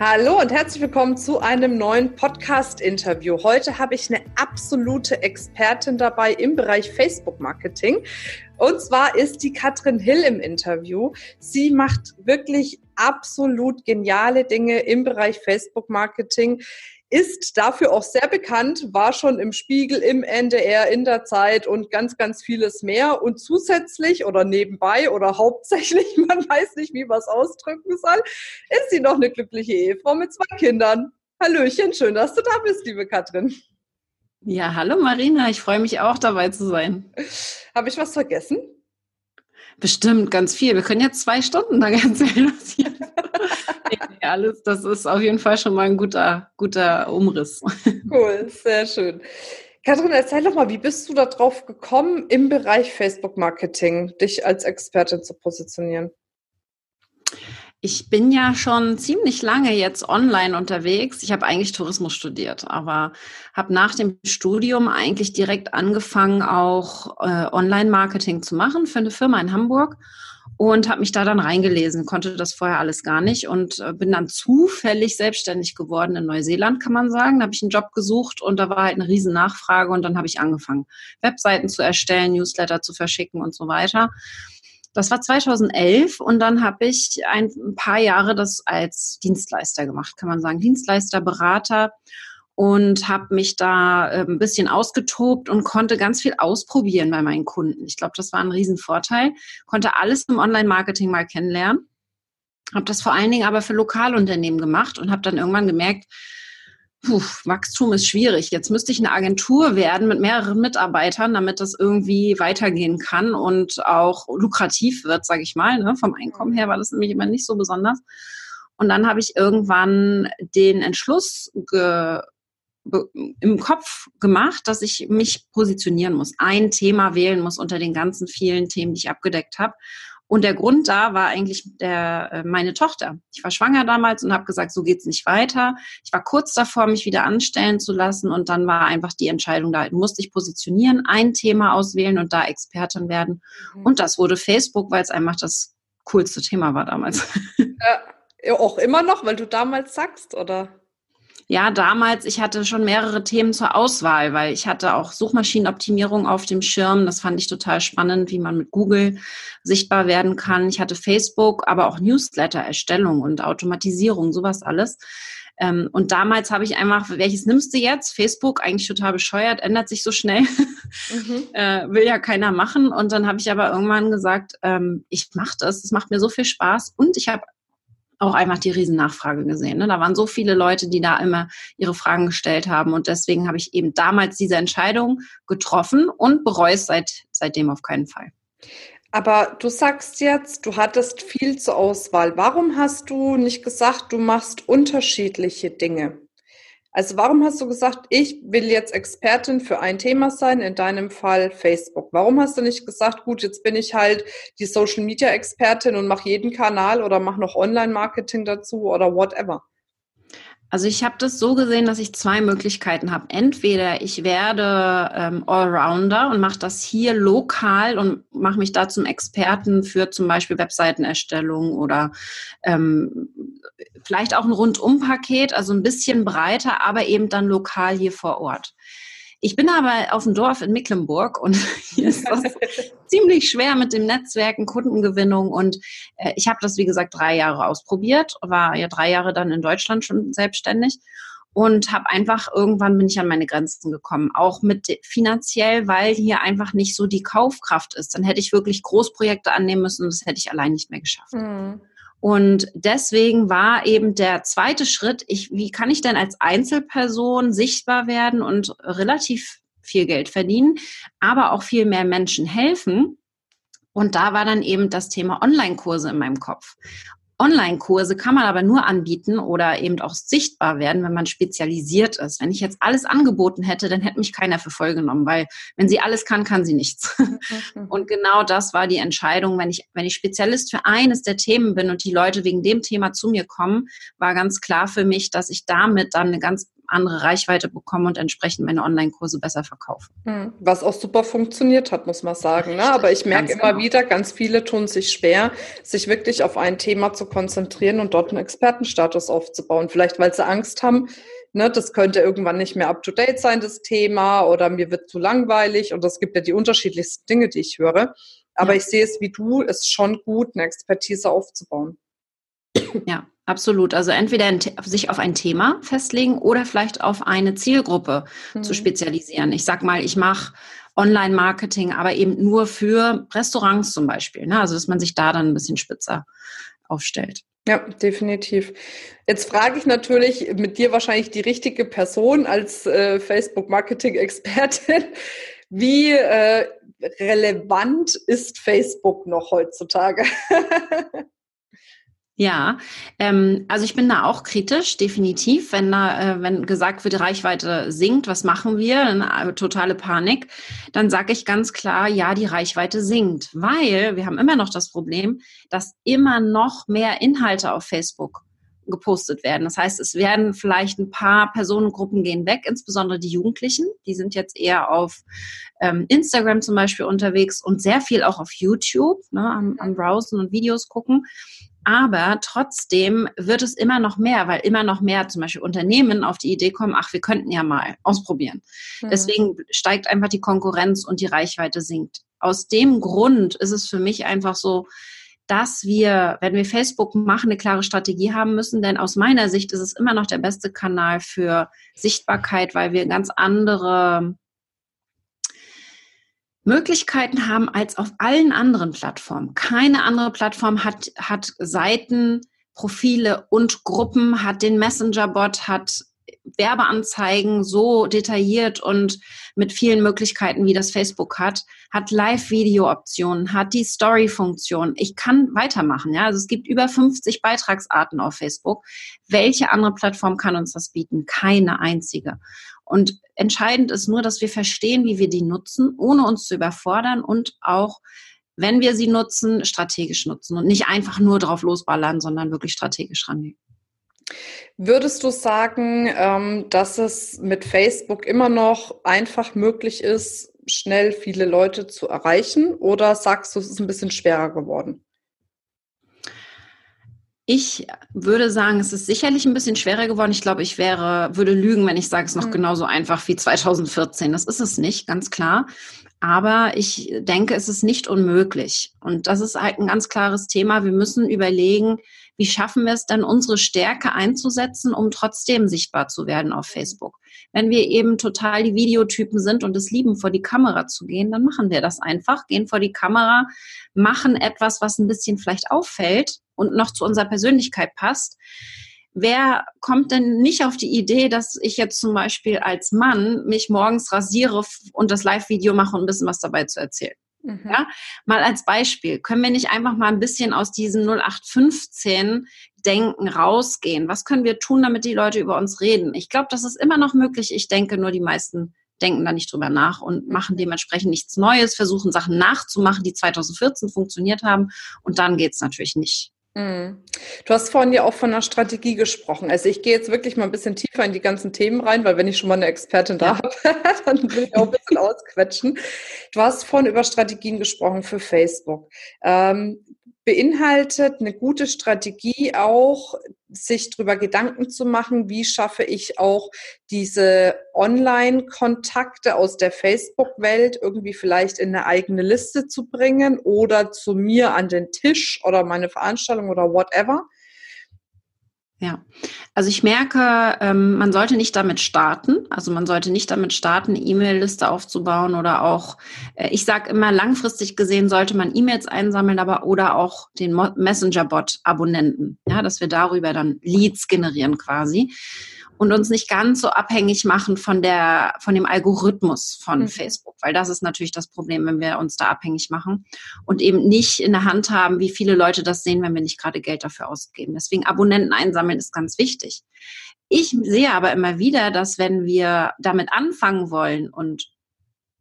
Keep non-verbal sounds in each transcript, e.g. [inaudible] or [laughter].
Hallo und herzlich willkommen zu einem neuen Podcast-Interview. Heute habe ich eine absolute Expertin dabei im Bereich Facebook-Marketing. Und zwar ist die Katrin Hill im Interview. Sie macht wirklich absolut geniale Dinge im Bereich Facebook-Marketing ist dafür auch sehr bekannt, war schon im Spiegel, im NDR, in der Zeit und ganz, ganz vieles mehr. Und zusätzlich oder nebenbei oder [laughs] hauptsächlich, man weiß nicht, wie man es ausdrücken soll, ist sie noch eine glückliche Ehefrau mit zwei Kindern. Hallöchen, schön, dass du da bist, liebe Katrin. Ja, hallo Marina, ich freue mich auch dabei zu sein. Habe ich was vergessen? Bestimmt, ganz viel. Wir können jetzt zwei Stunden da was hier [laughs] nee, alles. Das ist auf jeden Fall schon mal ein guter, guter Umriss. Cool, sehr schön. Katrin, erzähl doch mal, wie bist du darauf gekommen, im Bereich Facebook-Marketing dich als Expertin zu positionieren? Ich bin ja schon ziemlich lange jetzt online unterwegs. Ich habe eigentlich Tourismus studiert, aber habe nach dem Studium eigentlich direkt angefangen, auch äh, Online-Marketing zu machen für eine Firma in Hamburg und habe mich da dann reingelesen, konnte das vorher alles gar nicht und äh, bin dann zufällig selbstständig geworden in Neuseeland, kann man sagen. Da habe ich einen Job gesucht und da war halt eine riesen Nachfrage und dann habe ich angefangen, Webseiten zu erstellen, Newsletter zu verschicken und so weiter. Das war 2011 und dann habe ich ein paar Jahre das als Dienstleister gemacht, kann man sagen. Dienstleister, Berater und habe mich da äh, ein bisschen ausgetobt und konnte ganz viel ausprobieren bei meinen Kunden. Ich glaube, das war ein Riesenvorteil. Konnte alles im Online-Marketing mal kennenlernen. Habe das vor allen Dingen aber für Lokalunternehmen gemacht und habe dann irgendwann gemerkt, puh, Wachstum ist schwierig. Jetzt müsste ich eine Agentur werden mit mehreren Mitarbeitern, damit das irgendwie weitergehen kann und auch lukrativ wird, sage ich mal. Ne? Vom Einkommen her war das nämlich immer nicht so besonders. Und dann habe ich irgendwann den Entschluss ge im Kopf gemacht, dass ich mich positionieren muss, ein Thema wählen muss unter den ganzen vielen Themen, die ich abgedeckt habe. Und der Grund da war eigentlich der, äh, meine Tochter. Ich war schwanger damals und habe gesagt, so geht's nicht weiter. Ich war kurz davor, mich wieder anstellen zu lassen und dann war einfach die Entscheidung da. Musste ich positionieren, ein Thema auswählen und da Expertin werden. Mhm. Und das wurde Facebook, weil es einfach das coolste Thema war damals. [laughs] Ja, auch immer noch, weil du damals sagst, oder? Ja, damals, ich hatte schon mehrere Themen zur Auswahl, weil ich hatte auch Suchmaschinenoptimierung auf dem Schirm. Das fand ich total spannend, wie man mit Google sichtbar werden kann. Ich hatte Facebook, aber auch Newsletter-Erstellung und Automatisierung, sowas alles. Ähm, und damals habe ich einfach, welches nimmst du jetzt? Facebook, eigentlich total bescheuert, ändert sich so schnell, mhm. [laughs] äh, will ja keiner machen. Und dann habe ich aber irgendwann gesagt, ähm, ich mache das, es macht mir so viel Spaß und ich habe auch einfach die Riesennachfrage gesehen. Ne? Da waren so viele Leute, die da immer ihre Fragen gestellt haben. Und deswegen habe ich eben damals diese Entscheidung getroffen und bereue es seit, seitdem auf keinen Fall. Aber du sagst jetzt, du hattest viel zur Auswahl. Warum hast du nicht gesagt, du machst unterschiedliche Dinge? Also warum hast du gesagt, ich will jetzt Expertin für ein Thema sein, in deinem Fall Facebook? Warum hast du nicht gesagt, gut, jetzt bin ich halt die Social Media Expertin und mache jeden Kanal oder mache noch Online Marketing dazu oder whatever? Also ich habe das so gesehen, dass ich zwei Möglichkeiten habe. Entweder ich werde ähm, Allrounder und mache das hier lokal und mache mich da zum Experten für zum Beispiel Webseitenerstellung oder ähm, vielleicht auch ein Rundumpaket, also ein bisschen breiter, aber eben dann lokal hier vor Ort. Ich bin aber auf dem Dorf in Mecklenburg und [laughs] hier ist das ziemlich schwer mit dem Netzwerken, Kundengewinnung und äh, ich habe das, wie gesagt, drei Jahre ausprobiert, war ja drei Jahre dann in Deutschland schon selbstständig und habe einfach irgendwann bin ich an meine Grenzen gekommen, auch mit finanziell, weil hier einfach nicht so die Kaufkraft ist. Dann hätte ich wirklich Großprojekte annehmen müssen und das hätte ich allein nicht mehr geschafft. Mhm. Und deswegen war eben der zweite Schritt, ich, wie kann ich denn als Einzelperson sichtbar werden und relativ viel Geld verdienen, aber auch viel mehr Menschen helfen? Und da war dann eben das Thema Online-Kurse in meinem Kopf. Online-Kurse kann man aber nur anbieten oder eben auch sichtbar werden, wenn man spezialisiert ist. Wenn ich jetzt alles angeboten hätte, dann hätte mich keiner für voll genommen, weil wenn sie alles kann, kann sie nichts. Mhm. [laughs] Und genau das war die Entscheidung. Wenn ich, wenn ich Spezialist für eines der Themen bin und die Leute wegen dem Thema zu mir kommen, war ganz klar für mich, dass ich damit dann eine ganz andere Reichweite bekomme und entsprechend meine Online-Kurse besser verkaufe. Hm, was auch super funktioniert hat, muss man sagen. Ne? Aber ich merke immer genau. wieder, ganz viele tun sich schwer, sich wirklich auf ein Thema zu konzentrieren und dort einen Expertenstatus aufzubauen. Vielleicht, weil sie Angst haben, ne, das könnte irgendwann nicht mehr up-to-date sein, das Thema, oder mir wird zu langweilig. Und es gibt ja die unterschiedlichsten Dinge, die ich höre. Aber ja. ich sehe es wie du, es ist schon gut, eine Expertise aufzubauen. Ja, absolut. Also entweder sich auf ein Thema festlegen oder vielleicht auf eine Zielgruppe mhm. zu spezialisieren. Ich sag mal, ich mache Online-Marketing, aber eben nur für Restaurants zum Beispiel. Ne? Also dass man sich da dann ein bisschen spitzer aufstellt. Ja, definitiv. Jetzt frage ich natürlich mit dir wahrscheinlich die richtige Person als äh, Facebook-Marketing-Expertin. [laughs] Wie äh, relevant ist Facebook noch heutzutage? [laughs] Ja, ähm, also ich bin da auch kritisch, definitiv. Wenn da, äh, wenn gesagt wird, die Reichweite sinkt, was machen wir? Dann, äh, totale Panik. Dann sage ich ganz klar, ja, die Reichweite sinkt, weil wir haben immer noch das Problem, dass immer noch mehr Inhalte auf Facebook gepostet werden. Das heißt, es werden vielleicht ein paar Personengruppen gehen weg, insbesondere die Jugendlichen. Die sind jetzt eher auf ähm, Instagram zum Beispiel unterwegs und sehr viel auch auf YouTube, ne, am, am Browsen und Videos gucken. Aber trotzdem wird es immer noch mehr, weil immer noch mehr zum Beispiel Unternehmen auf die Idee kommen, ach, wir könnten ja mal ausprobieren. Mhm. Deswegen steigt einfach die Konkurrenz und die Reichweite sinkt. Aus dem Grund ist es für mich einfach so, dass wir, wenn wir Facebook machen, eine klare Strategie haben müssen, denn aus meiner Sicht ist es immer noch der beste Kanal für Sichtbarkeit, weil wir ganz andere Möglichkeiten haben als auf allen anderen Plattformen. Keine andere Plattform hat, hat Seiten, Profile und Gruppen, hat den Messenger-Bot, hat Werbeanzeigen so detailliert und mit vielen Möglichkeiten, wie das Facebook hat, hat Live-Video-Optionen, hat die Story-Funktion. Ich kann weitermachen, ja. Also es gibt über 50 Beitragsarten auf Facebook. Welche andere Plattform kann uns das bieten? Keine einzige. Und entscheidend ist nur, dass wir verstehen, wie wir die nutzen, ohne uns zu überfordern und auch, wenn wir sie nutzen, strategisch nutzen und nicht einfach nur drauf losballern, sondern wirklich strategisch rangehen. Würdest du sagen, ähm, dass es mit Facebook immer noch einfach möglich ist, schnell viele Leute zu erreichen? Oder sagst du, es ist ein bisschen schwerer geworden? Ich würde sagen, es ist sicherlich ein bisschen schwerer geworden. Ich glaube, ich wäre, würde lügen, wenn ich sage, es ist noch mhm. genauso einfach wie 2014. Das ist es nicht, ganz klar. Aber ich denke, es ist nicht unmöglich. Und das ist halt ein ganz klares Thema. Wir müssen überlegen, wie schaffen wir es dann, unsere Stärke einzusetzen, um trotzdem sichtbar zu werden auf Facebook. Wenn wir eben total die Videotypen sind und es lieben, vor die Kamera zu gehen, dann machen wir das einfach, gehen vor die Kamera, machen etwas, was ein bisschen vielleicht auffällt und noch zu unserer Persönlichkeit passt. Wer kommt denn nicht auf die Idee, dass ich jetzt zum Beispiel als Mann mich morgens rasiere und das Live-Video mache und ein bisschen was dabei zu erzählen? Mhm. Ja, mal als Beispiel. Können wir nicht einfach mal ein bisschen aus diesem 0815 Denken rausgehen? Was können wir tun, damit die Leute über uns reden? Ich glaube, das ist immer noch möglich. Ich denke, nur die meisten denken da nicht drüber nach und mhm. machen dementsprechend nichts Neues, versuchen Sachen nachzumachen, die 2014 funktioniert haben. Und dann geht es natürlich nicht. Mhm. Du hast vorhin ja auch von einer Strategie gesprochen. Also ich gehe jetzt wirklich mal ein bisschen tiefer in die ganzen Themen rein, weil wenn ich schon mal eine Expertin da habe, [laughs] dann will ich auch ein bisschen ausquetschen. Du hast vorhin über Strategien gesprochen für Facebook. Ähm, beinhaltet eine gute Strategie auch, sich darüber Gedanken zu machen, wie schaffe ich auch diese Online-Kontakte aus der Facebook-Welt irgendwie vielleicht in eine eigene Liste zu bringen oder zu mir an den Tisch oder meine Veranstaltung oder whatever. Ja, also ich merke, ähm, man sollte nicht damit starten. Also man sollte nicht damit starten, E-Mail-Liste aufzubauen oder auch, äh, ich sage immer, langfristig gesehen sollte man E-Mails einsammeln, aber oder auch den Messenger-Bot-Abonnenten, ja, dass wir darüber dann Leads generieren quasi. Und uns nicht ganz so abhängig machen von der, von dem Algorithmus von mhm. Facebook, weil das ist natürlich das Problem, wenn wir uns da abhängig machen und eben nicht in der Hand haben, wie viele Leute das sehen, wenn wir nicht gerade Geld dafür ausgeben. Deswegen Abonnenten einsammeln ist ganz wichtig. Ich sehe aber immer wieder, dass wenn wir damit anfangen wollen und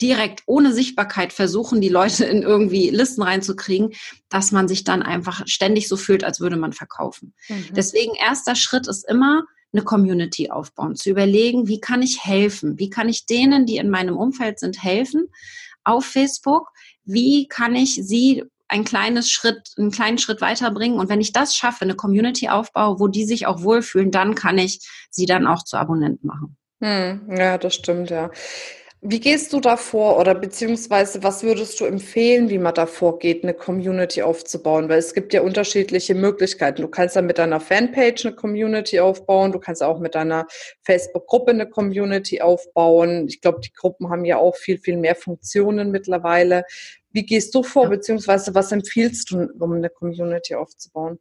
direkt ohne Sichtbarkeit versuchen, die Leute in irgendwie Listen reinzukriegen, dass man sich dann einfach ständig so fühlt, als würde man verkaufen. Mhm. Deswegen erster Schritt ist immer, eine Community aufbauen, zu überlegen, wie kann ich helfen? Wie kann ich denen, die in meinem Umfeld sind, helfen auf Facebook? Wie kann ich sie ein kleines Schritt, einen kleinen Schritt weiterbringen? Und wenn ich das schaffe, eine Community aufbaue, wo die sich auch wohlfühlen, dann kann ich sie dann auch zu Abonnenten machen. Hm, ja, das stimmt, ja. Wie gehst du da vor oder beziehungsweise was würdest du empfehlen, wie man da vorgeht, eine Community aufzubauen? Weil es gibt ja unterschiedliche Möglichkeiten. Du kannst ja mit deiner Fanpage eine Community aufbauen, du kannst auch mit deiner Facebook-Gruppe eine Community aufbauen. Ich glaube, die Gruppen haben ja auch viel, viel mehr Funktionen mittlerweile. Wie gehst du vor, beziehungsweise was empfiehlst du, um eine Community aufzubauen?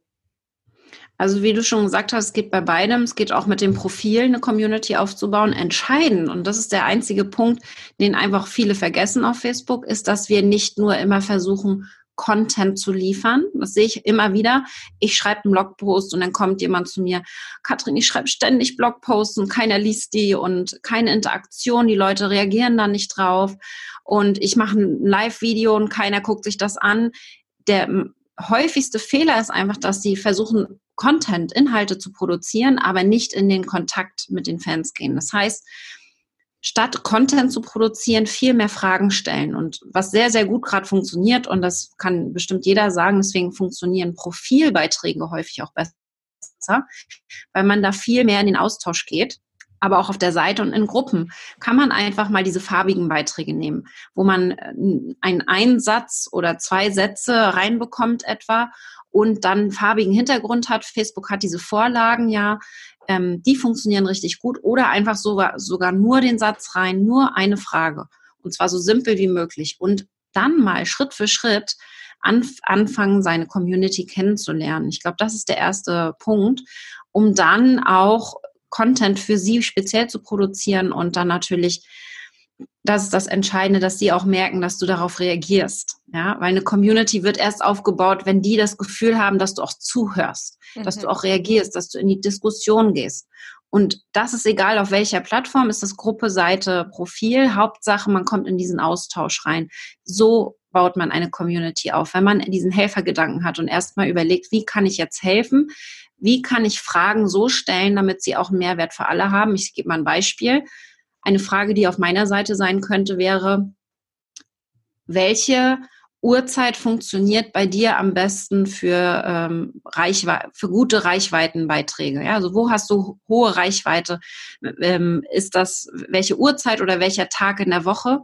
Also wie du schon gesagt hast, es geht bei beidem, es geht auch mit dem Profil, eine Community aufzubauen. Entscheidend, und das ist der einzige Punkt, den einfach viele vergessen auf Facebook, ist, dass wir nicht nur immer versuchen, Content zu liefern. Das sehe ich immer wieder. Ich schreibe einen Blogpost und dann kommt jemand zu mir, Katrin, ich schreibe ständig Blogposts und keiner liest die und keine Interaktion, die Leute reagieren da nicht drauf und ich mache ein Live-Video und keiner guckt sich das an. Der häufigste Fehler ist einfach, dass sie versuchen, Content, Inhalte zu produzieren, aber nicht in den Kontakt mit den Fans gehen. Das heißt, statt Content zu produzieren, viel mehr Fragen stellen. Und was sehr, sehr gut gerade funktioniert, und das kann bestimmt jeder sagen, deswegen funktionieren Profilbeiträge häufig auch besser, weil man da viel mehr in den Austausch geht. Aber auch auf der Seite und in Gruppen kann man einfach mal diese farbigen Beiträge nehmen, wo man äh, einen Einsatz oder zwei Sätze reinbekommt etwa und dann farbigen Hintergrund hat. Facebook hat diese Vorlagen ja, ähm, die funktionieren richtig gut. Oder einfach sogar, sogar nur den Satz rein, nur eine Frage. Und zwar so simpel wie möglich. Und dann mal Schritt für Schritt anf anfangen, seine Community kennenzulernen. Ich glaube, das ist der erste Punkt, um dann auch Content für sie speziell zu produzieren und dann natürlich das ist das Entscheidende, dass sie auch merken, dass du darauf reagierst. Ja, weil eine Community wird erst aufgebaut, wenn die das Gefühl haben, dass du auch zuhörst, mhm. dass du mhm. auch reagierst, dass du in die Diskussion gehst. Und das ist egal, auf welcher Plattform, ist das Gruppe, Seite, Profil. Hauptsache, man kommt in diesen Austausch rein. So baut man eine Community auf, wenn man diesen Helfergedanken hat und erstmal überlegt, wie kann ich jetzt helfen? Wie kann ich Fragen so stellen, damit sie auch einen Mehrwert für alle haben? Ich gebe mal ein Beispiel. Eine Frage, die auf meiner Seite sein könnte, wäre, welche Uhrzeit funktioniert bei dir am besten für, ähm, Reichwe für gute Reichweitenbeiträge? Ja, also wo hast du hohe Reichweite? Ähm, ist das welche Uhrzeit oder welcher Tag in der Woche?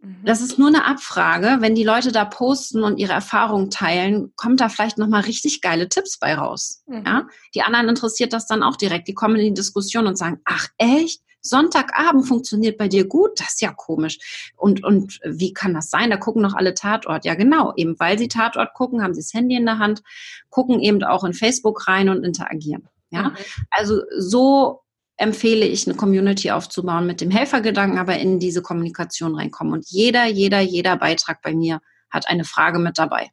Mhm. Das ist nur eine Abfrage. Wenn die Leute da posten und ihre Erfahrungen teilen, kommt da vielleicht nochmal richtig geile Tipps bei raus. Mhm. Ja? Die anderen interessiert das dann auch direkt. Die kommen in die Diskussion und sagen, ach echt? Sonntagabend funktioniert bei dir gut, das ist ja komisch. Und, und wie kann das sein? Da gucken noch alle Tatort. Ja, genau. Eben weil sie Tatort gucken, haben sie das Handy in der Hand, gucken eben auch in Facebook rein und interagieren. Ja, mhm. also so empfehle ich, eine Community aufzubauen mit dem Helfergedanken, aber in diese Kommunikation reinkommen. Und jeder, jeder, jeder Beitrag bei mir hat eine Frage mit dabei.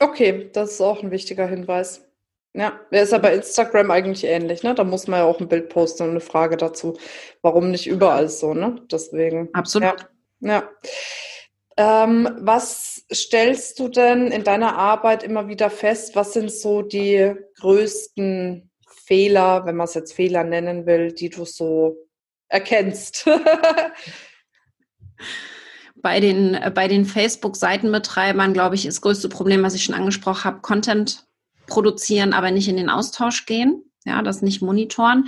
Okay, das ist auch ein wichtiger Hinweis. Ja, der ist ja bei Instagram eigentlich ähnlich, ne? Da muss man ja auch ein Bild posten und eine Frage dazu. Warum nicht überall so, ne? Deswegen. Absolut. Ja. ja. Ähm, was stellst du denn in deiner Arbeit immer wieder fest? Was sind so die größten Fehler, wenn man es jetzt Fehler nennen will, die du so erkennst? [laughs] bei den, bei den Facebook-Seitenbetreibern, glaube ich, ist das größte Problem, was ich schon angesprochen habe, Content produzieren, aber nicht in den Austausch gehen, ja, das nicht monitoren.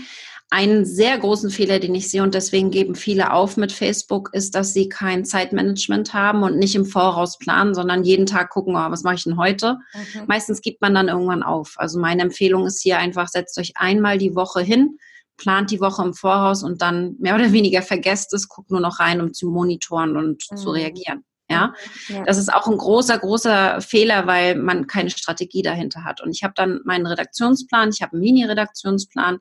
Einen sehr großen Fehler, den ich sehe und deswegen geben viele auf mit Facebook, ist, dass sie kein Zeitmanagement haben und nicht im Voraus planen, sondern jeden Tag gucken, oh, was mache ich denn heute? Mhm. Meistens gibt man dann irgendwann auf. Also meine Empfehlung ist hier einfach, setzt euch einmal die Woche hin, plant die Woche im Voraus und dann mehr oder weniger vergesst es, guckt nur noch rein, um zu monitoren und mhm. zu reagieren. Ja? ja? das ist auch ein großer, großer Fehler, weil man keine Strategie dahinter hat. Und ich habe dann meinen Redaktionsplan, ich habe einen Mini-Redaktionsplan,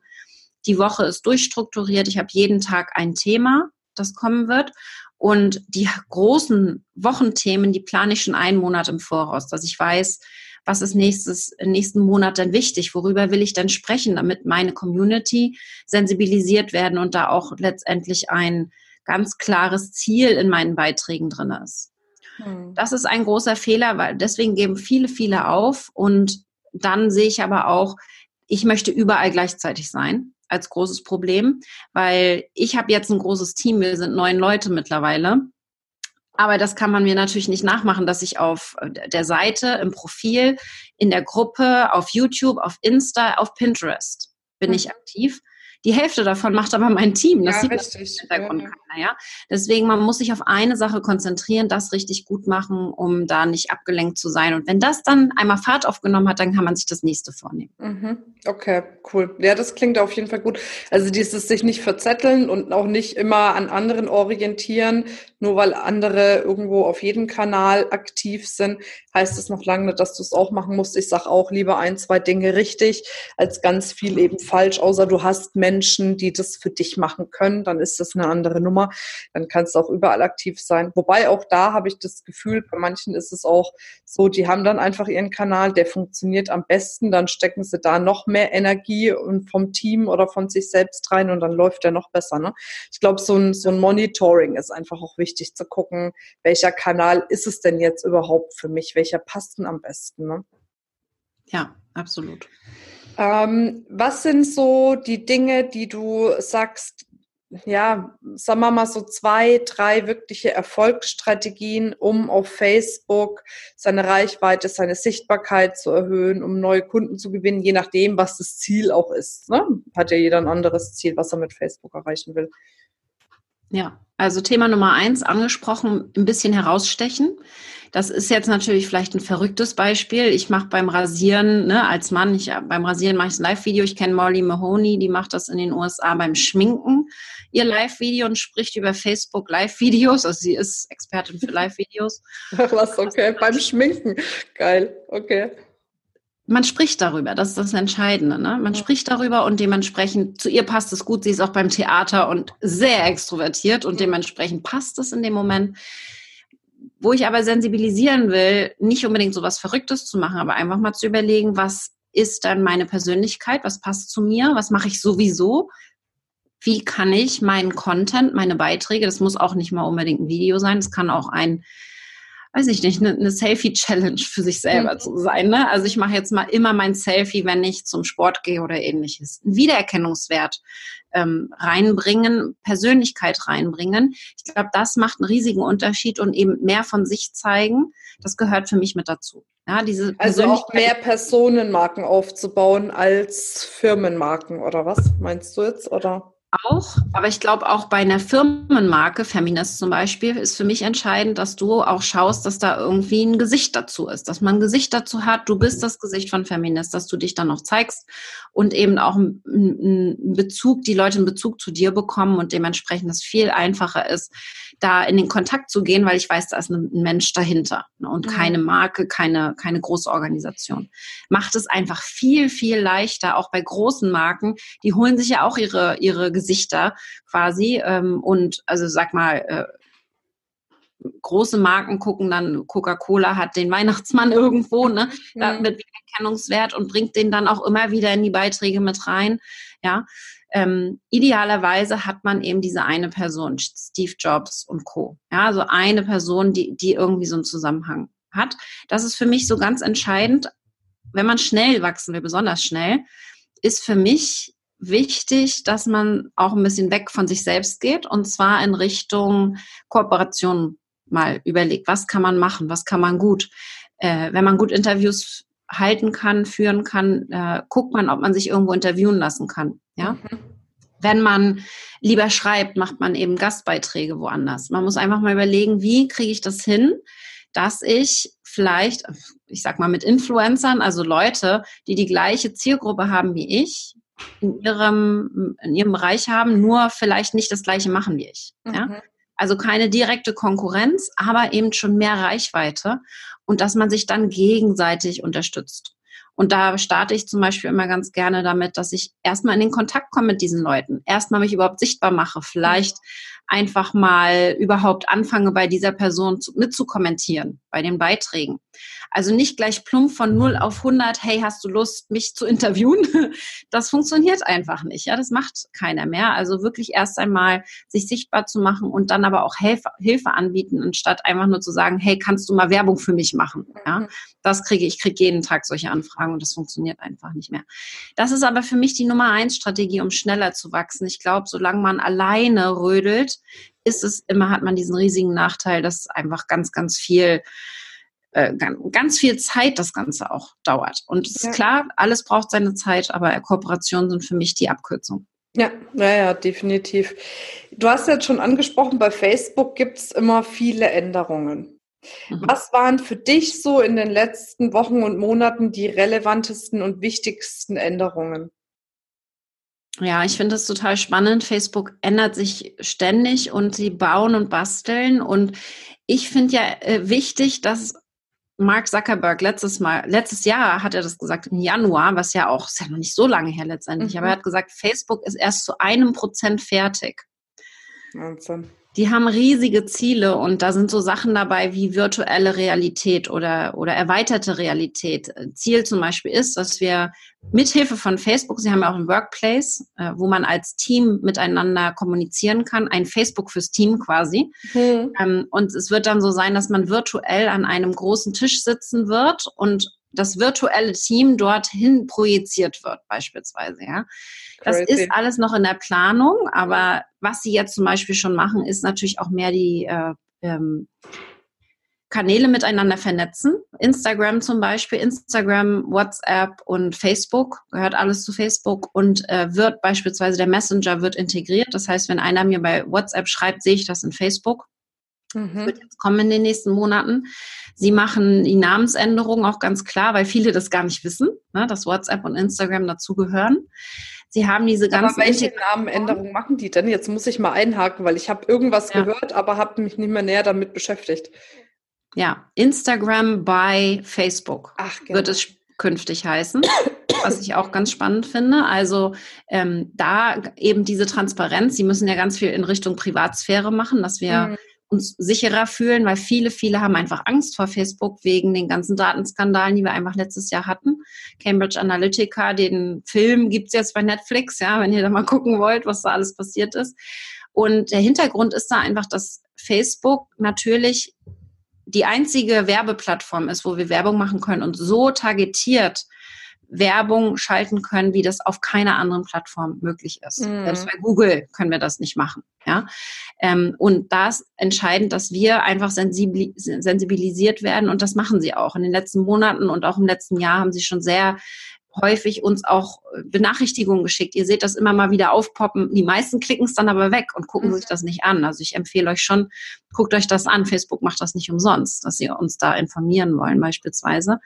Die Woche ist durchstrukturiert. Ich habe jeden Tag ein Thema, das kommen wird. Und die großen Wochenthemen, die plane ich schon einen Monat im Voraus, dass ich weiß, was ist nächstes, nächsten Monat denn wichtig? Worüber will ich denn sprechen, damit meine Community sensibilisiert werden und da auch letztendlich ein ganz klares Ziel in meinen Beiträgen drin ist. Hm. Das ist ein großer Fehler, weil deswegen geben viele, viele auf und dann sehe ich aber auch, ich möchte überall gleichzeitig sein als großes Problem, weil ich habe jetzt ein großes Team, wir sind neun Leute mittlerweile aber das kann man mir natürlich nicht nachmachen, dass ich auf der Seite, im Profil, in der Gruppe, auf YouTube, auf Insta, auf Pinterest bin mhm. ich aktiv. Die Hälfte davon macht aber mein Team. Das ja, sieht richtig. im Hintergrund ja. keiner, ja. Deswegen, man muss sich auf eine Sache konzentrieren, das richtig gut machen, um da nicht abgelenkt zu sein. Und wenn das dann einmal Fahrt aufgenommen hat, dann kann man sich das nächste vornehmen. Mhm. Okay, cool. Ja, das klingt auf jeden Fall gut. Also dieses sich nicht verzetteln und auch nicht immer an anderen orientieren, nur weil andere irgendwo auf jedem Kanal aktiv sind, heißt es noch lange nicht, dass du es auch machen musst. Ich sage auch lieber ein, zwei Dinge richtig, als ganz viel eben falsch, außer du hast Menschen, die das für dich machen können, dann ist das eine andere Nummer. Dann kannst du auch überall aktiv sein. Wobei auch da habe ich das Gefühl, bei manchen ist es auch so, die haben dann einfach ihren Kanal, der funktioniert am besten, dann stecken sie da noch mehr Energie und vom Team oder von sich selbst rein und dann läuft der noch besser. Ne? Ich glaube, so ein, so ein Monitoring ist einfach auch wichtig wichtig zu gucken, welcher Kanal ist es denn jetzt überhaupt für mich? Welcher passt denn am besten? Ne? Ja, absolut. Ähm, was sind so die Dinge, die du sagst, ja, sagen wir mal so zwei, drei wirkliche Erfolgsstrategien, um auf Facebook seine Reichweite, seine Sichtbarkeit zu erhöhen, um neue Kunden zu gewinnen, je nachdem, was das Ziel auch ist. Ne? Hat ja jeder ein anderes Ziel, was er mit Facebook erreichen will. Ja, also Thema Nummer eins angesprochen, ein bisschen herausstechen. Das ist jetzt natürlich vielleicht ein verrücktes Beispiel. Ich mache beim Rasieren, ne, als Mann, ich, beim Rasieren mache ich ein Live-Video. Ich kenne Molly Mahoney, die macht das in den USA beim Schminken, ihr Live-Video und spricht über Facebook Live-Videos. Also sie ist Expertin für Live-Videos. Ach [laughs] was, okay, beim Schminken. Geil, okay man spricht darüber, das ist das Entscheidende. Ne? Man ja. spricht darüber und dementsprechend, zu ihr passt es gut, sie ist auch beim Theater und sehr extrovertiert und dementsprechend passt es in dem Moment. Wo ich aber sensibilisieren will, nicht unbedingt so was Verrücktes zu machen, aber einfach mal zu überlegen, was ist dann meine Persönlichkeit, was passt zu mir, was mache ich sowieso, wie kann ich meinen Content, meine Beiträge, das muss auch nicht mal unbedingt ein Video sein, das kann auch ein weiß ich nicht, eine, eine Selfie-Challenge für sich selber mhm. zu sein. Ne? Also ich mache jetzt mal immer mein Selfie, wenn ich zum Sport gehe oder ähnliches. Ein Wiedererkennungswert ähm, reinbringen, Persönlichkeit reinbringen. Ich glaube, das macht einen riesigen Unterschied und eben mehr von sich zeigen. Das gehört für mich mit dazu. Ja, diese also auch mehr Personenmarken aufzubauen als Firmenmarken oder was meinst du jetzt? Oder? Auch, aber ich glaube auch bei einer Firmenmarke, Feminist zum Beispiel, ist für mich entscheidend, dass du auch schaust, dass da irgendwie ein Gesicht dazu ist, dass man ein Gesicht dazu hat, du bist das Gesicht von Feminist, dass du dich dann noch zeigst und eben auch einen Bezug, die Leute einen Bezug zu dir bekommen und dementsprechend es viel einfacher ist, da in den Kontakt zu gehen, weil ich weiß, da ist ein Mensch dahinter ne, und keine Marke, keine, keine große Organisation. Macht es einfach viel, viel leichter, auch bei großen Marken, die holen sich ja auch ihre, ihre Gesichter quasi ähm, und also sag mal, äh, große Marken gucken dann, Coca-Cola hat den Weihnachtsmann [laughs] irgendwo, ne, da mit Erkennungswert und bringt den dann auch immer wieder in die Beiträge mit rein, ja. Ähm, idealerweise hat man eben diese eine Person, Steve Jobs und Co. Ja, also eine Person, die, die irgendwie so einen Zusammenhang hat. Das ist für mich so ganz entscheidend. Wenn man schnell wachsen will, besonders schnell, ist für mich wichtig, dass man auch ein bisschen weg von sich selbst geht und zwar in Richtung Kooperation mal überlegt, was kann man machen, was kann man gut. Äh, wenn man gut Interviews halten kann, führen kann, äh, guckt man, ob man sich irgendwo interviewen lassen kann. Ja. Mhm. Wenn man lieber schreibt, macht man eben Gastbeiträge woanders. Man muss einfach mal überlegen, wie kriege ich das hin, dass ich vielleicht, ich sag mal mit Influencern, also Leute, die die gleiche Zielgruppe haben wie ich, in ihrem, in ihrem Bereich haben, nur vielleicht nicht das gleiche machen wie ich. Mhm. Ja? Also keine direkte Konkurrenz, aber eben schon mehr Reichweite und dass man sich dann gegenseitig unterstützt. Und da starte ich zum Beispiel immer ganz gerne damit, dass ich erstmal in den Kontakt komme mit diesen Leuten, erstmal mich überhaupt sichtbar mache, vielleicht einfach mal überhaupt anfange, bei dieser Person zu, mitzukommentieren, bei den Beiträgen. Also nicht gleich plump von 0 auf 100, hey, hast du Lust, mich zu interviewen? [laughs] Das funktioniert einfach nicht. Ja, das macht keiner mehr. Also wirklich erst einmal sich sichtbar zu machen und dann aber auch Hilfe, Hilfe anbieten, anstatt einfach nur zu sagen, hey, kannst du mal Werbung für mich machen? Ja, mhm. das kriege ich, kriege jeden Tag solche Anfragen und das funktioniert einfach nicht mehr. Das ist aber für mich die Nummer eins Strategie, um schneller zu wachsen. Ich glaube, solange man alleine rödelt, ist es immer, hat man diesen riesigen Nachteil, dass einfach ganz, ganz viel äh, ganz viel Zeit das Ganze auch dauert. Und es ist ja. klar, alles braucht seine Zeit, aber Kooperationen sind für mich die Abkürzung. Ja, naja, definitiv. Du hast jetzt schon angesprochen, bei Facebook gibt es immer viele Änderungen. Mhm. Was waren für dich so in den letzten Wochen und Monaten die relevantesten und wichtigsten Änderungen? Ja, ich finde das total spannend. Facebook ändert sich ständig und sie bauen und basteln. Und ich finde ja äh, wichtig, dass Mark Zuckerberg letztes Mal, letztes Jahr hat er das gesagt, im Januar, was ja auch, ist ja noch nicht so lange her letztendlich, mhm. aber er hat gesagt, Facebook ist erst zu einem Prozent fertig. Wahnsinn. Die haben riesige Ziele und da sind so Sachen dabei wie virtuelle Realität oder, oder erweiterte Realität. Ziel zum Beispiel ist, dass wir mithilfe von Facebook, sie haben ja auch ein Workplace, äh, wo man als Team miteinander kommunizieren kann, ein Facebook fürs Team quasi. Mhm. Ähm, und es wird dann so sein, dass man virtuell an einem großen Tisch sitzen wird und das virtuelle Team dorthin projiziert wird, beispielsweise. Ja. Das Crazy. ist alles noch in der Planung, aber was sie jetzt zum Beispiel schon machen, ist natürlich auch mehr die äh, ähm, Kanäle miteinander vernetzen. Instagram zum Beispiel, Instagram, WhatsApp und Facebook gehört alles zu Facebook und äh, wird beispielsweise der Messenger wird integriert. Das heißt, wenn einer mir bei WhatsApp schreibt, sehe ich das in Facebook. Mhm. Das wird jetzt kommen in den nächsten Monaten. Sie machen die Namensänderung auch ganz klar, weil viele das gar nicht wissen, ne, dass WhatsApp und Instagram dazugehören. Sie haben diese ganzen. Aber welche Namenänderungen machen die denn? Jetzt muss ich mal einhaken, weil ich habe irgendwas ja. gehört, aber habe mich nicht mehr näher damit beschäftigt. Ja, Instagram bei Facebook Ach, genau. wird es künftig heißen, was ich auch ganz spannend finde. Also ähm, da eben diese Transparenz, Sie müssen ja ganz viel in Richtung Privatsphäre machen, dass wir mhm uns sicherer fühlen, weil viele, viele haben einfach Angst vor Facebook wegen den ganzen Datenskandalen, die wir einfach letztes Jahr hatten. Cambridge Analytica, den Film gibt's jetzt bei Netflix, ja, wenn ihr da mal gucken wollt, was da alles passiert ist. Und der Hintergrund ist da einfach, dass Facebook natürlich die einzige Werbeplattform ist, wo wir Werbung machen können und so targetiert Werbung schalten können, wie das auf keiner anderen Plattform möglich ist. Mhm. Selbst bei Google können wir das nicht machen. Ja? Ähm, und da ist entscheidend, dass wir einfach sensibilisiert werden und das machen sie auch. In den letzten Monaten und auch im letzten Jahr haben sie schon sehr häufig uns auch Benachrichtigungen geschickt. Ihr seht das immer mal wieder aufpoppen. Die meisten klicken es dann aber weg und gucken mhm. sich das nicht an. Also ich empfehle euch schon, guckt euch das an. Facebook macht das nicht umsonst, dass sie uns da informieren wollen beispielsweise.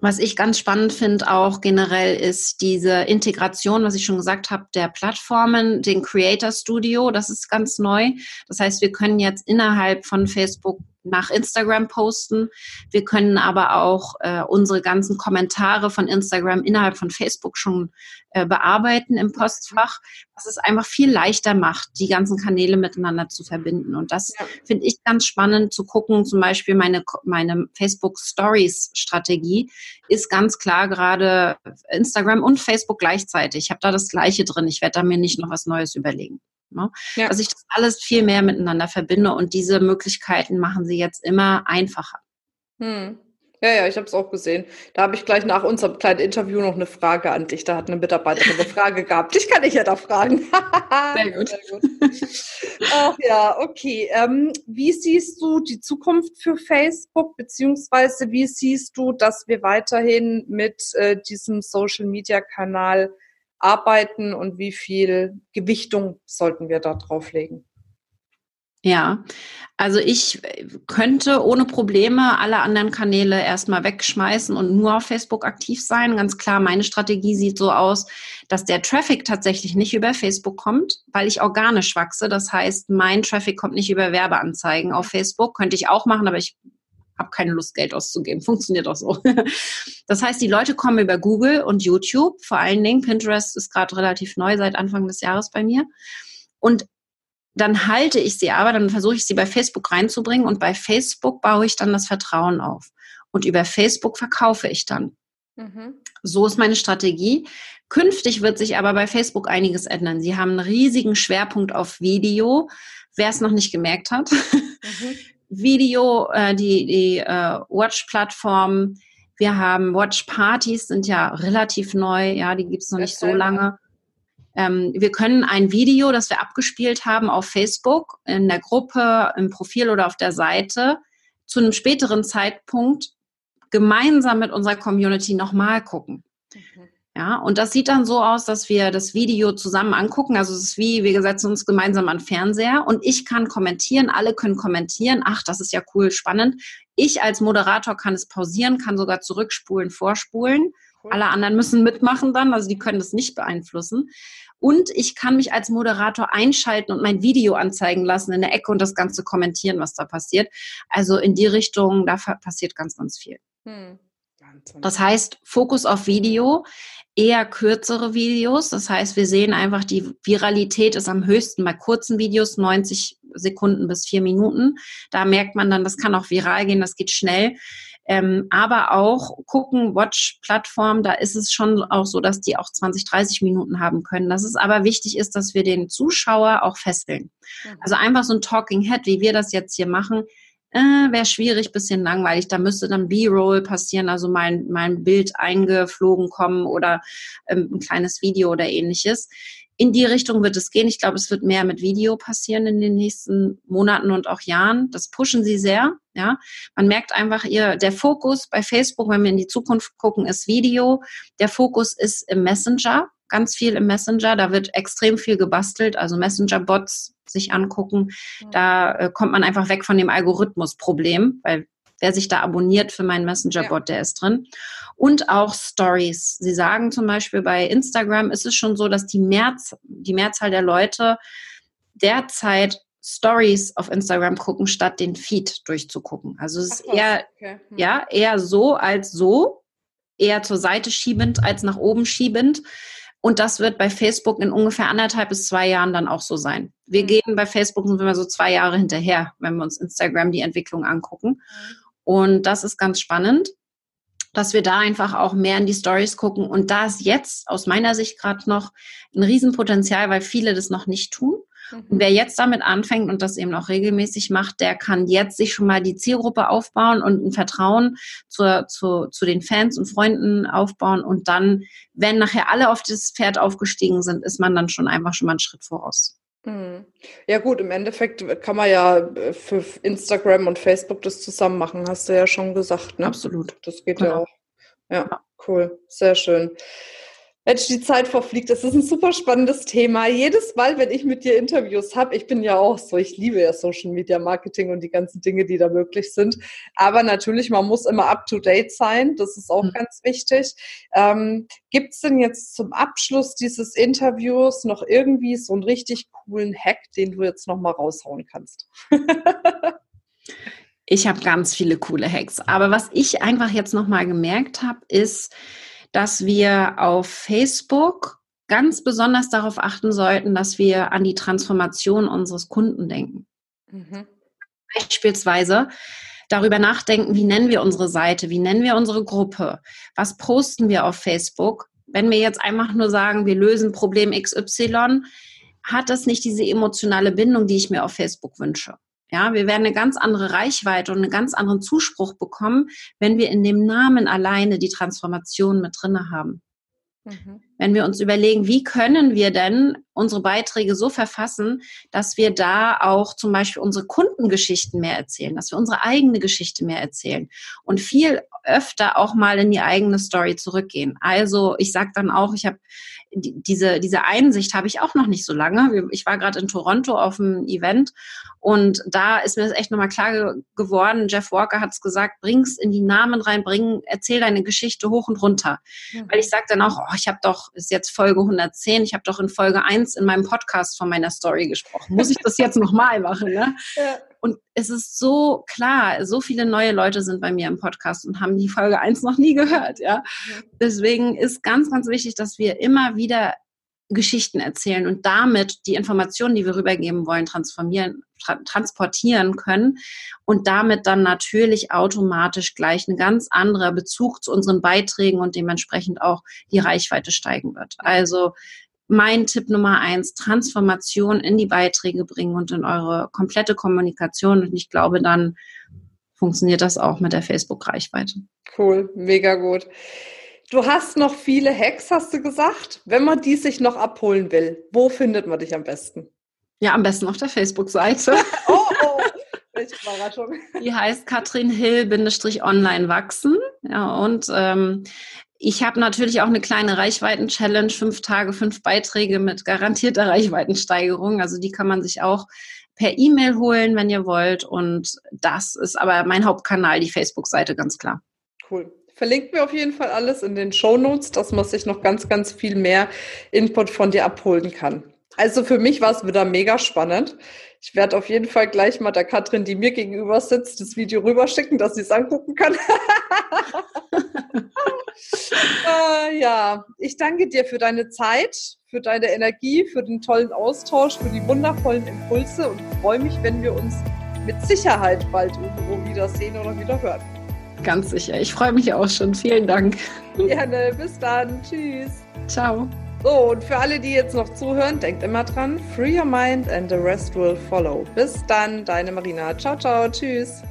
Was ich ganz spannend finde auch generell ist diese Integration, was ich schon gesagt habe, der Plattformen, den Creator Studio, das ist ganz neu. Das heißt, wir können jetzt innerhalb von Facebook nach Instagram posten. Wir können aber auch äh, unsere ganzen Kommentare von Instagram innerhalb von Facebook schon äh, bearbeiten im Postfach, was es einfach viel leichter macht, die ganzen Kanäle miteinander zu verbinden. Und das ja. finde ich ganz spannend zu gucken. Zum Beispiel meine, meine Facebook Stories Strategie ist ganz klar gerade Instagram und Facebook gleichzeitig. Ich habe da das Gleiche drin. Ich werde da mir nicht noch was Neues überlegen. Ne? Ja. Dass ich das alles viel mehr miteinander verbinde und diese Möglichkeiten machen sie jetzt immer einfacher. Hm. Ja, ja, ich habe es auch gesehen. Da habe ich gleich nach unserem kleinen Interview noch eine Frage an dich. Da hat eine Mitarbeiterin eine Frage gehabt. Dich kann ich ja da fragen. [laughs] Sehr gut. Sehr gut. Ach ja, okay. Ähm, wie siehst du die Zukunft für Facebook, beziehungsweise wie siehst du, dass wir weiterhin mit äh, diesem Social-Media-Kanal arbeiten und wie viel Gewichtung sollten wir da drauflegen? Ja, also ich könnte ohne Probleme alle anderen Kanäle erstmal wegschmeißen und nur auf Facebook aktiv sein. Ganz klar, meine Strategie sieht so aus, dass der Traffic tatsächlich nicht über Facebook kommt, weil ich organisch wachse. Das heißt, mein Traffic kommt nicht über Werbeanzeigen auf Facebook. Könnte ich auch machen, aber ich habe keine Lust, Geld auszugeben. [laughs] Funktioniert auch so. Das heißt, die Leute kommen über Google und YouTube, vor allen Dingen. Pinterest ist gerade relativ neu seit Anfang des Jahres bei mir. Und dann halte ich sie aber, dann versuche ich sie bei Facebook reinzubringen und bei Facebook baue ich dann das Vertrauen auf. Und über Facebook verkaufe ich dann. Mhm. So ist meine Strategie. Künftig wird sich aber bei Facebook einiges ändern. Sie haben einen riesigen Schwerpunkt auf Video. Wer es noch nicht gemerkt hat, mhm. [laughs] Video, äh, die, die äh, Watch-Plattform. Wir haben Watch-Partys, sind ja relativ neu, ja, die gibt es noch nicht so lange. Ähm, wir können ein Video, das wir abgespielt haben auf Facebook, in der Gruppe, im Profil oder auf der Seite, zu einem späteren Zeitpunkt gemeinsam mit unserer Community nochmal gucken. Mhm. Ja, und das sieht dann so aus, dass wir das Video zusammen angucken. Also es ist wie, wir setzen uns gemeinsam an Fernseher und ich kann kommentieren, alle können kommentieren. Ach, das ist ja cool, spannend. Ich als Moderator kann es pausieren, kann sogar zurückspulen, vorspulen. Alle anderen müssen mitmachen dann, also die können das nicht beeinflussen. Und ich kann mich als Moderator einschalten und mein Video anzeigen lassen in der Ecke und das Ganze kommentieren, was da passiert. Also in die Richtung, da passiert ganz, ganz viel. Hm. Das heißt, Fokus auf Video, eher kürzere Videos. Das heißt, wir sehen einfach, die Viralität ist am höchsten bei kurzen Videos, 90 Sekunden bis vier Minuten. Da merkt man dann, das kann auch viral gehen, das geht schnell. Ähm, aber auch gucken, Watch-Plattform, da ist es schon auch so, dass die auch 20, 30 Minuten haben können. Dass es aber wichtig ist, dass wir den Zuschauer auch fesseln. Mhm. Also einfach so ein Talking Head, wie wir das jetzt hier machen, äh, wäre schwierig, bisschen langweilig. Da müsste dann B-Roll passieren, also mein, mein Bild eingeflogen kommen oder ähm, ein kleines Video oder ähnliches. In die Richtung wird es gehen. Ich glaube, es wird mehr mit Video passieren in den nächsten Monaten und auch Jahren. Das pushen sie sehr. Ja, man merkt einfach ihr, der Fokus bei Facebook, wenn wir in die Zukunft gucken, ist Video. Der Fokus ist im Messenger ganz viel im Messenger. Da wird extrem viel gebastelt, also Messenger-Bots sich angucken. Da äh, kommt man einfach weg von dem Algorithmus-Problem, weil wer sich da abonniert für meinen Messenger-Bot, der ist drin. Und auch Stories. Sie sagen zum Beispiel bei Instagram ist es schon so, dass die, Mehrz die Mehrzahl der Leute derzeit Stories auf Instagram gucken, statt den Feed durchzugucken. Also es ist Ach, eher, okay. hm. ja, eher so als so, eher zur Seite schiebend als nach oben schiebend. Und das wird bei Facebook in ungefähr anderthalb bis zwei Jahren dann auch so sein. Wir mhm. gehen bei Facebook sind wir so zwei Jahre hinterher, wenn wir uns Instagram die Entwicklung angucken. Mhm. Und das ist ganz spannend, dass wir da einfach auch mehr in die Stories gucken. Und da ist jetzt aus meiner Sicht gerade noch ein Riesenpotenzial, weil viele das noch nicht tun. Und mhm. wer jetzt damit anfängt und das eben auch regelmäßig macht, der kann jetzt sich schon mal die Zielgruppe aufbauen und ein Vertrauen zur, zu, zu den Fans und Freunden aufbauen. Und dann, wenn nachher alle auf das Pferd aufgestiegen sind, ist man dann schon einfach schon mal einen Schritt voraus. Mhm. Ja gut, im Endeffekt kann man ja äh, für Instagram und Facebook das zusammen machen, hast du ja schon gesagt. Ne? Absolut. Das geht ja, ja auch. Ja, cool, sehr schön. Mensch, die Zeit verfliegt. Das ist ein super spannendes Thema. Jedes Mal, wenn ich mit dir Interviews habe, ich bin ja auch so, ich liebe ja Social Media Marketing und die ganzen Dinge, die da möglich sind. Aber natürlich, man muss immer up to date sein. Das ist auch mhm. ganz wichtig. Ähm, Gibt es denn jetzt zum Abschluss dieses Interviews noch irgendwie so einen richtig coolen Hack, den du jetzt nochmal raushauen kannst? [laughs] ich habe ganz viele coole Hacks. Aber was ich einfach jetzt nochmal gemerkt habe, ist, dass wir auf Facebook ganz besonders darauf achten sollten, dass wir an die Transformation unseres Kunden denken. Mhm. Beispielsweise darüber nachdenken, wie nennen wir unsere Seite, wie nennen wir unsere Gruppe, was posten wir auf Facebook. Wenn wir jetzt einfach nur sagen, wir lösen Problem XY, hat das nicht diese emotionale Bindung, die ich mir auf Facebook wünsche. Ja, wir werden eine ganz andere Reichweite und einen ganz anderen Zuspruch bekommen, wenn wir in dem Namen alleine die Transformation mit drinne haben. Mhm. Wenn wir uns überlegen, wie können wir denn unsere Beiträge so verfassen, dass wir da auch zum Beispiel unsere Kundengeschichten mehr erzählen, dass wir unsere eigene Geschichte mehr erzählen und viel öfter auch mal in die eigene Story zurückgehen. Also ich sage dann auch, ich habe diese, diese Einsicht habe ich auch noch nicht so lange. Ich war gerade in Toronto auf einem Event und da ist mir das echt nochmal klar geworden. Jeff Walker hat es gesagt, bring's in die Namen rein, bring, erzähl deine Geschichte hoch und runter. Mhm. Weil ich sage dann auch, oh, ich habe doch, ist jetzt Folge 110, ich habe doch in Folge 1 in meinem Podcast von meiner Story gesprochen. Muss ich das jetzt nochmal machen? Ne? Ja. und es ist so klar, so viele neue Leute sind bei mir im Podcast und haben die Folge 1 noch nie gehört, ja. Deswegen ist ganz, ganz wichtig, dass wir immer wieder Geschichten erzählen und damit die Informationen, die wir rübergeben wollen, transformieren, tra transportieren können und damit dann natürlich automatisch gleich ein ganz anderer Bezug zu unseren Beiträgen und dementsprechend auch die Reichweite steigen wird. Also mein Tipp Nummer eins, Transformation in die Beiträge bringen und in eure komplette Kommunikation. Und ich glaube, dann funktioniert das auch mit der Facebook-Reichweite. Cool, mega gut. Du hast noch viele Hacks, hast du gesagt. Wenn man die sich noch abholen will, wo findet man dich am besten? Ja, am besten auf der Facebook-Seite. [laughs] oh, oh. [laughs] Welche Überraschung. Die heißt Katrin Hill-Online wachsen. Ja, und ähm, ich habe natürlich auch eine kleine Reichweiten-Challenge, fünf Tage, fünf Beiträge mit garantierter Reichweitensteigerung. Also die kann man sich auch per E-Mail holen, wenn ihr wollt. Und das ist aber mein Hauptkanal, die Facebook-Seite, ganz klar. Cool. Verlinkt mir auf jeden Fall alles in den Show Notes, dass man sich noch ganz, ganz viel mehr Input von dir abholen kann. Also für mich war es wieder mega spannend. Ich werde auf jeden Fall gleich mal der Katrin, die mir gegenüber sitzt, das Video rüberschicken, dass sie es angucken kann. [laughs] äh, ja, ich danke dir für deine Zeit, für deine Energie, für den tollen Austausch, für die wundervollen Impulse und freue mich, wenn wir uns mit Sicherheit bald irgendwo wiedersehen oder wieder hören. Ganz sicher. Ich freue mich auch schon. Vielen Dank. Gerne. Bis dann. Tschüss. Ciao. So, und für alle, die jetzt noch zuhören, denkt immer dran, free your mind and the rest will follow. Bis dann, deine Marina. Ciao, ciao. Tschüss.